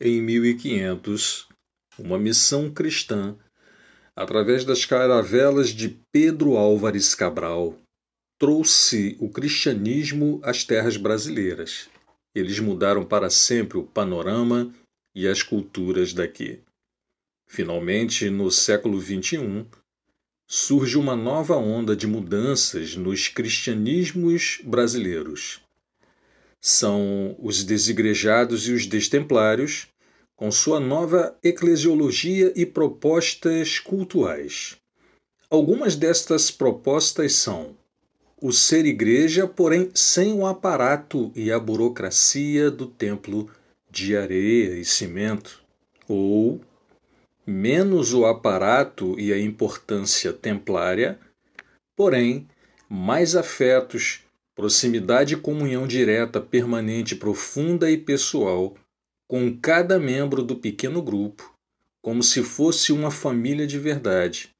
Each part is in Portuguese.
em 1500, uma missão cristã, através das caravelas de Pedro Álvares Cabral, trouxe o cristianismo às terras brasileiras. Eles mudaram para sempre o panorama e as culturas daqui. Finalmente, no século XXI, surge uma nova onda de mudanças nos cristianismos brasileiros. São os desigrejados e os destemplários, com sua nova eclesiologia e propostas cultuais. Algumas destas propostas são o ser igreja, porém sem o aparato e a burocracia do templo de areia e cimento, ou menos o aparato e a importância templária, porém mais afetos, proximidade e comunhão direta, permanente, profunda e pessoal com cada membro do pequeno grupo, como se fosse uma família de verdade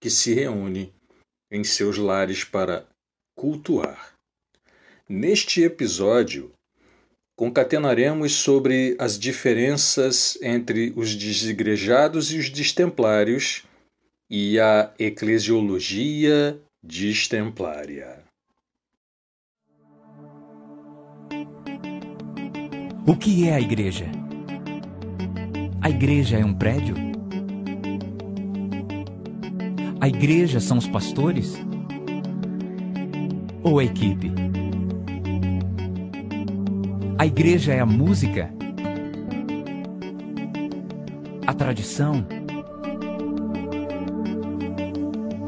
que se reúne em seus lares para cultuar. Neste episódio, concatenaremos sobre as diferenças entre os desigrejados e os destemplários e a eclesiologia destemplária. O que é a igreja? A igreja é um prédio? A igreja são os pastores? Ou a equipe? A igreja é a música? A tradição?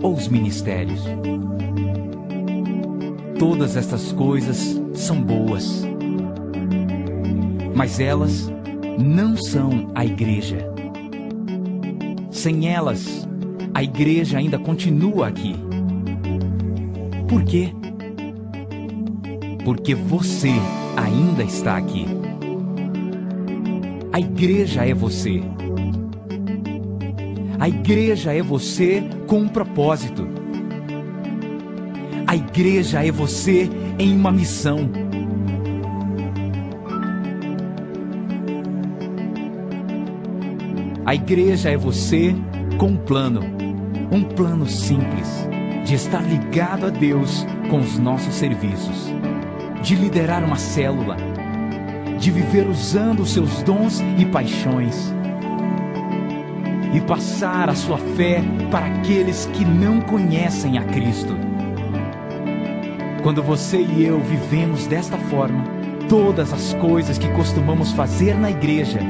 Ou os ministérios? Todas estas coisas são boas, mas elas não são a igreja. Sem elas, a igreja ainda continua aqui. Por quê? Porque você ainda está aqui. A igreja é você. A igreja é você com um propósito. A igreja é você em uma missão. A igreja é você com um plano, um plano simples de estar ligado a Deus com os nossos serviços de liderar uma célula, de viver usando os seus dons e paixões e passar a sua fé para aqueles que não conhecem a Cristo. Quando você e eu vivemos desta forma, todas as coisas que costumamos fazer na igreja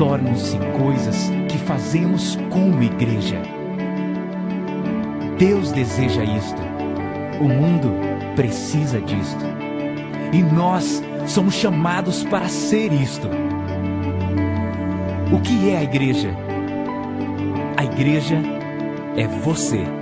tornam-se coisas que fazemos como igreja. Deus deseja isto. O mundo precisa disto. E nós somos chamados para ser isto. O que é a igreja? A igreja é você.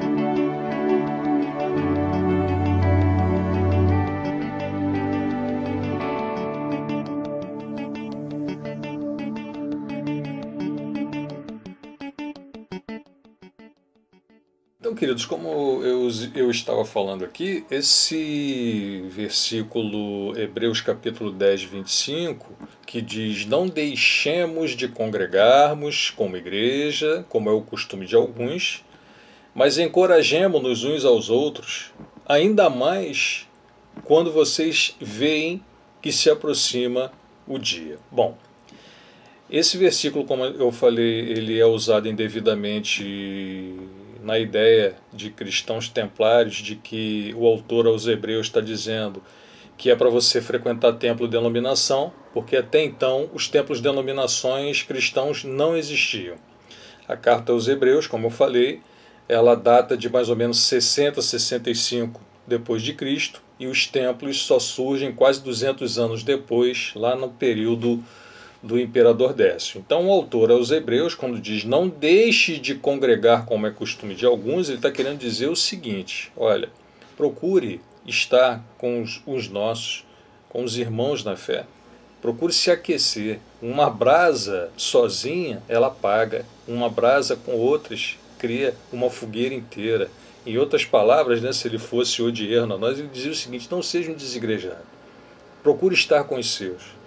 Queridos, como eu, eu estava falando aqui, esse versículo Hebreus capítulo 10, 25, que diz: Não deixemos de congregarmos como igreja, como é o costume de alguns, mas encorajemos-nos uns aos outros, ainda mais quando vocês veem que se aproxima o dia. Bom, esse versículo, como eu falei, ele é usado indevidamente na ideia de cristãos templários de que o autor aos Hebreus está dizendo que é para você frequentar templo de denominação, porque até então os templos de denominações cristãos não existiam. A carta aos Hebreus, como eu falei, ela data de mais ou menos 60, 65 depois de Cristo, e os templos só surgem quase 200 anos depois, lá no período do imperador Décio. Então, o autor aos Hebreus, quando diz não deixe de congregar como é costume de alguns, ele está querendo dizer o seguinte: olha, procure estar com os, os nossos, com os irmãos na fé. Procure se aquecer. Uma brasa sozinha, ela apaga. Uma brasa com outras cria uma fogueira inteira. Em outras palavras, né, se ele fosse odierno a nós, ele dizia o seguinte: não seja um desigrejados. Procure estar com os seus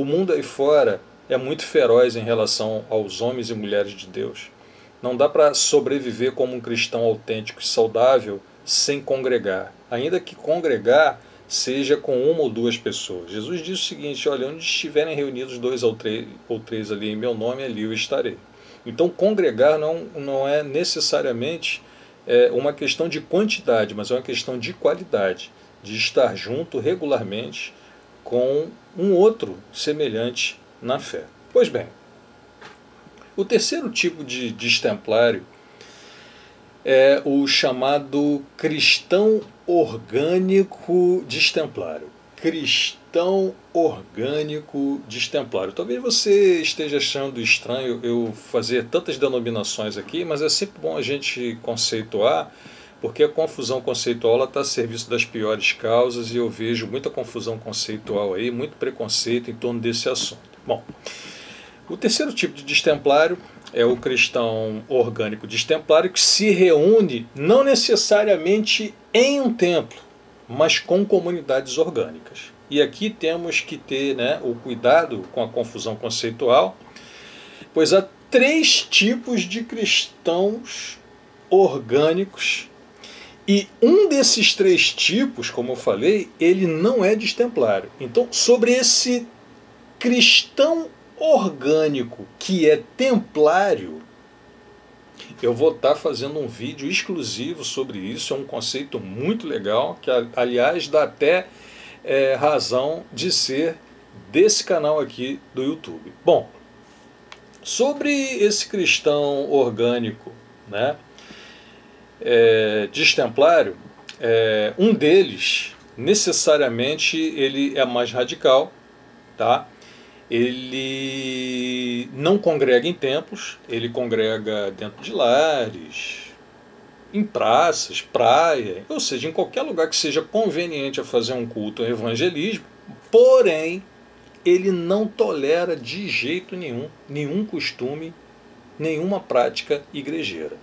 o mundo aí fora é muito feroz em relação aos homens e mulheres de Deus. Não dá para sobreviver como um cristão autêntico e saudável sem congregar, ainda que congregar seja com uma ou duas pessoas. Jesus diz o seguinte: olha, onde estiverem reunidos dois ou três, ou três ali em meu nome, ali eu estarei. Então, congregar não, não é necessariamente é, uma questão de quantidade, mas é uma questão de qualidade, de estar junto regularmente com um outro semelhante na fé. Pois bem, o terceiro tipo de destemplário é o chamado cristão orgânico destemplário. Cristão orgânico destemplário. Talvez você esteja achando estranho eu fazer tantas denominações aqui, mas é sempre bom a gente conceituar, porque a confusão conceitual está a serviço das piores causas e eu vejo muita confusão conceitual aí, muito preconceito em torno desse assunto. Bom, o terceiro tipo de destemplário é o cristão orgânico destemplário que se reúne não necessariamente em um templo, mas com comunidades orgânicas. E aqui temos que ter né, o cuidado com a confusão conceitual, pois há três tipos de cristãos orgânicos e um desses três tipos, como eu falei, ele não é destemplário. Então, sobre esse cristão orgânico que é templário, eu vou estar tá fazendo um vídeo exclusivo sobre isso. É um conceito muito legal, que aliás dá até é, razão de ser desse canal aqui do YouTube. Bom, sobre esse cristão orgânico, né, é, destemplário, é, um deles necessariamente ele é mais radical, tá? ele não congrega em templos, ele congrega dentro de lares, em praças, praia, ou seja, em qualquer lugar que seja conveniente a fazer um culto ao evangelismo, porém, ele não tolera de jeito nenhum nenhum costume, nenhuma prática igrejeira.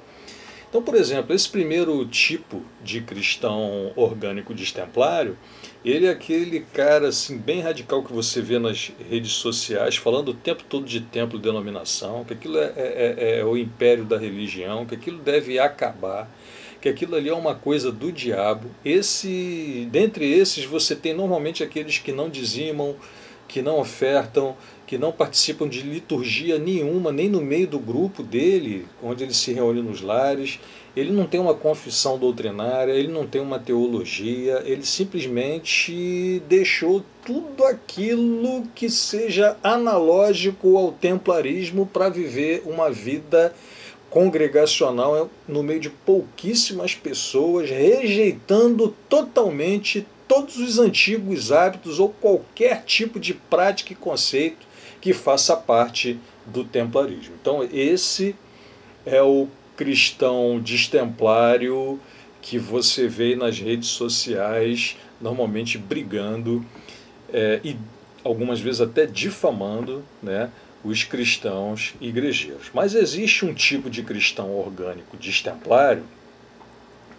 Então, por exemplo, esse primeiro tipo de cristão orgânico destemplário, ele é aquele cara assim bem radical que você vê nas redes sociais, falando o tempo todo de templo, denominação, que aquilo é, é, é, é o império da religião, que aquilo deve acabar, que aquilo ali é uma coisa do diabo. Esse, dentre esses, você tem normalmente aqueles que não dizimam, que não ofertam, que não participam de liturgia nenhuma, nem no meio do grupo dele, onde ele se reúne nos lares. Ele não tem uma confissão doutrinária, ele não tem uma teologia, ele simplesmente deixou tudo aquilo que seja analógico ao templarismo para viver uma vida congregacional no meio de pouquíssimas pessoas, rejeitando totalmente todos os antigos hábitos ou qualquer tipo de prática e conceito que faça parte do templarismo. Então, esse é o cristão destemplário que você vê nas redes sociais, normalmente brigando é, e algumas vezes até difamando né, os cristãos igrejeiros. Mas existe um tipo de cristão orgânico destemplário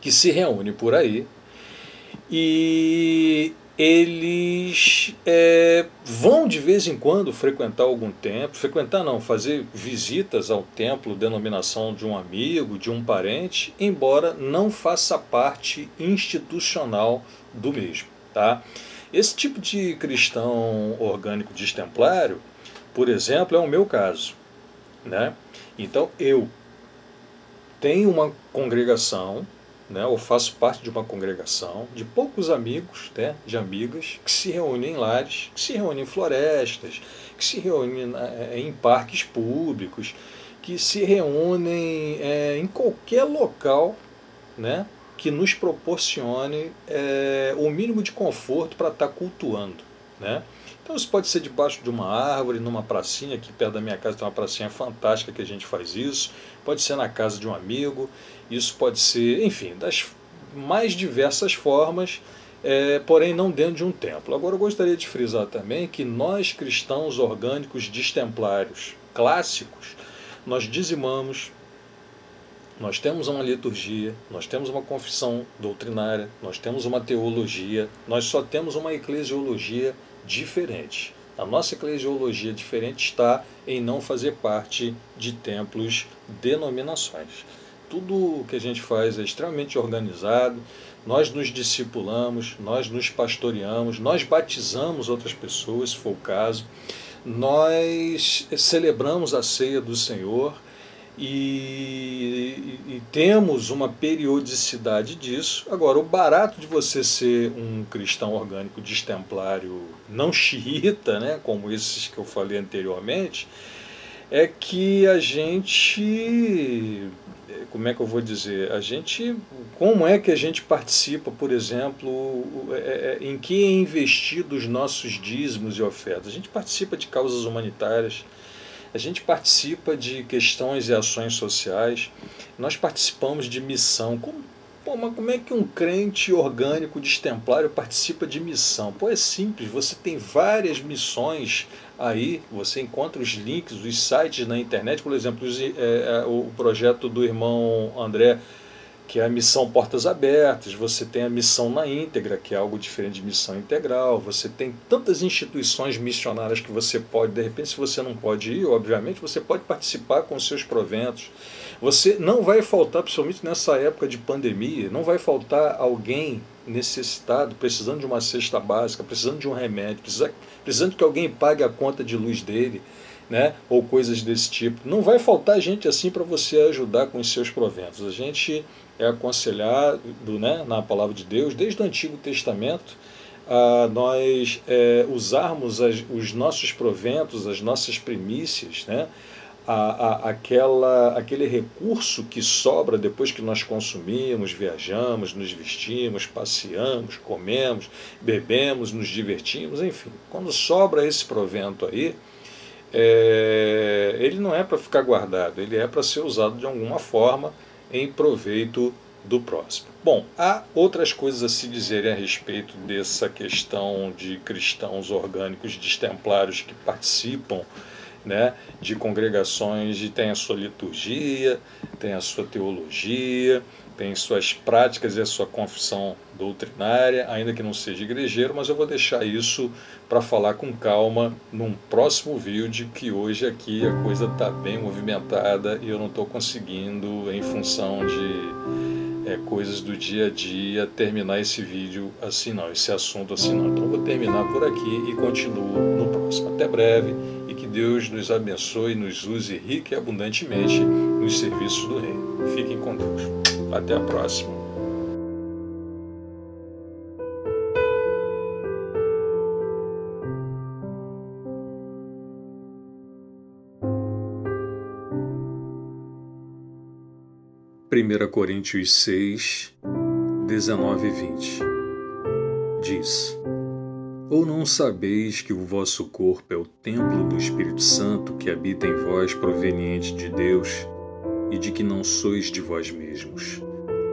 que se reúne por aí e eles é, vão de vez em quando frequentar algum templo, frequentar não, fazer visitas ao templo, denominação de um amigo, de um parente, embora não faça parte institucional do mesmo. Tá? Esse tipo de cristão orgânico destemplário, por exemplo, é o meu caso. Né? Então eu tenho uma congregação né, ou faço parte de uma congregação de poucos amigos, né, de amigas, que se reúnem em lares, que se reúnem em florestas, que se reúnem é, em parques públicos, que se reúnem é, em qualquer local né, que nos proporcione é, o mínimo de conforto para estar tá cultuando. Né? Então isso pode ser debaixo de uma árvore, numa pracinha, aqui perto da minha casa tem uma pracinha fantástica que a gente faz isso, pode ser na casa de um amigo, isso pode ser, enfim, das mais diversas formas, é, porém não dentro de um templo. Agora eu gostaria de frisar também que nós cristãos orgânicos destemplários clássicos, nós dizimamos, nós temos uma liturgia, nós temos uma confissão doutrinária, nós temos uma teologia, nós só temos uma eclesiologia diferente. A nossa eclesiologia diferente está em não fazer parte de templos, denominações. Tudo que a gente faz é extremamente organizado, nós nos discipulamos, nós nos pastoreamos, nós batizamos outras pessoas, se for o caso, nós celebramos a ceia do Senhor e, e, temos uma periodicidade disso. Agora, o barato de você ser um cristão orgânico destemplário não xiita, né, como esses que eu falei anteriormente, é que a gente como é que eu vou dizer? A gente, como é que a gente participa, por exemplo, é, é, em que é investido os nossos dízimos e ofertas? A gente participa de causas humanitárias, a gente participa de questões e ações sociais, nós participamos de missão. Como, pô, mas como é que um crente orgânico destemplário participa de missão? Pô, é simples, você tem várias missões aí, você encontra os links, os sites na internet, por exemplo, os, é, é, o projeto do irmão André que é a missão Portas Abertas, você tem a missão na íntegra, que é algo diferente de missão integral, você tem tantas instituições missionárias que você pode, de repente, se você não pode ir, obviamente, você pode participar com seus proventos. Você não vai faltar, principalmente nessa época de pandemia, não vai faltar alguém necessitado, precisando de uma cesta básica, precisando de um remédio, precisando que alguém pague a conta de luz dele né, ou coisas desse tipo. Não vai faltar gente assim para você ajudar com os seus proventos. A gente é aconselhado né, na palavra de Deus, desde o Antigo Testamento, a nós é, usarmos as, os nossos proventos, as nossas primícias, né, a, a, aquela, aquele recurso que sobra depois que nós consumimos, viajamos, nos vestimos, passeamos, comemos, bebemos, nos divertimos, enfim. Quando sobra esse provento aí, é, ele não é para ficar guardado, ele é para ser usado de alguma forma em proveito do próximo. Bom, há outras coisas a se dizerem a respeito dessa questão de cristãos orgânicos destemplários que participam né, de congregações e tem a sua liturgia, tem a sua teologia, tem suas práticas e a sua confissão doutrinária, ainda que não seja igrejeiro, mas eu vou deixar isso para falar com calma num próximo vídeo, que hoje aqui a coisa está bem movimentada e eu não estou conseguindo, em função de é, coisas do dia a dia, terminar esse vídeo assim não, esse assunto assim não. Então vou terminar por aqui e continuo no próximo. Até breve e que Deus nos abençoe, nos use rica e abundantemente nos serviços do Reino. Fiquem com Deus. Até a próxima. Primeira Coríntios 6, 19 e 20 diz: Ou não sabeis que o vosso corpo é o templo do Espírito Santo que habita em vós, proveniente de Deus, e de que não sois de vós mesmos,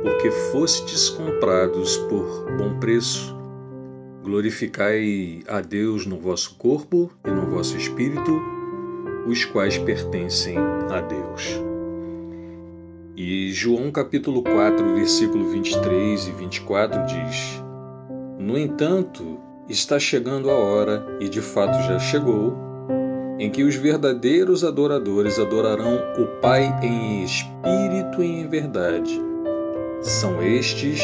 porque fostes comprados por bom preço. Glorificai a Deus no vosso corpo e no vosso espírito, os quais pertencem a Deus. E João capítulo 4, versículo 23 e 24 diz: No entanto, está chegando a hora, e de fato já chegou, em que os verdadeiros adoradores adorarão o Pai em espírito e em verdade. São estes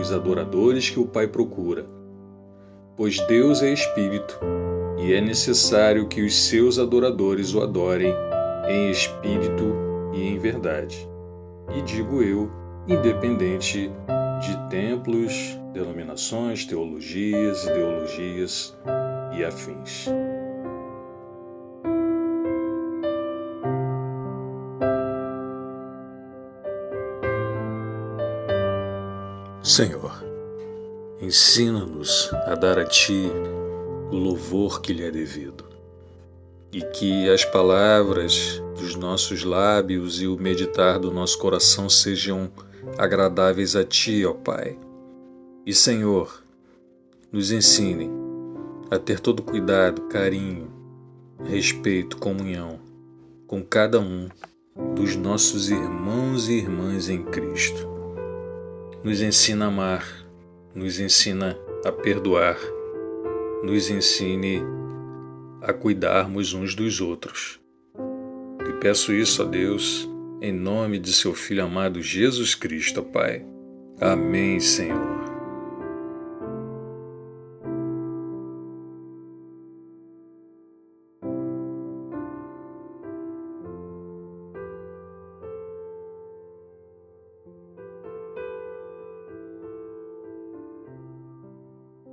os adoradores que o Pai procura. Pois Deus é espírito, e é necessário que os seus adoradores o adorem em espírito e em verdade. E digo eu, independente de templos, denominações, teologias, ideologias e afins. Senhor, ensina-nos a dar a Ti o louvor que lhe é devido, e que as palavras dos nossos lábios e o meditar do nosso coração sejam agradáveis a Ti, ó Pai. E, Senhor, nos ensine a ter todo cuidado, carinho, respeito, comunhão com cada um dos nossos irmãos e irmãs em Cristo nos ensina a amar, nos ensina a perdoar, nos ensine a cuidarmos uns dos outros. E peço isso a Deus, em nome de seu Filho amado Jesus Cristo, Pai. Amém, Senhor.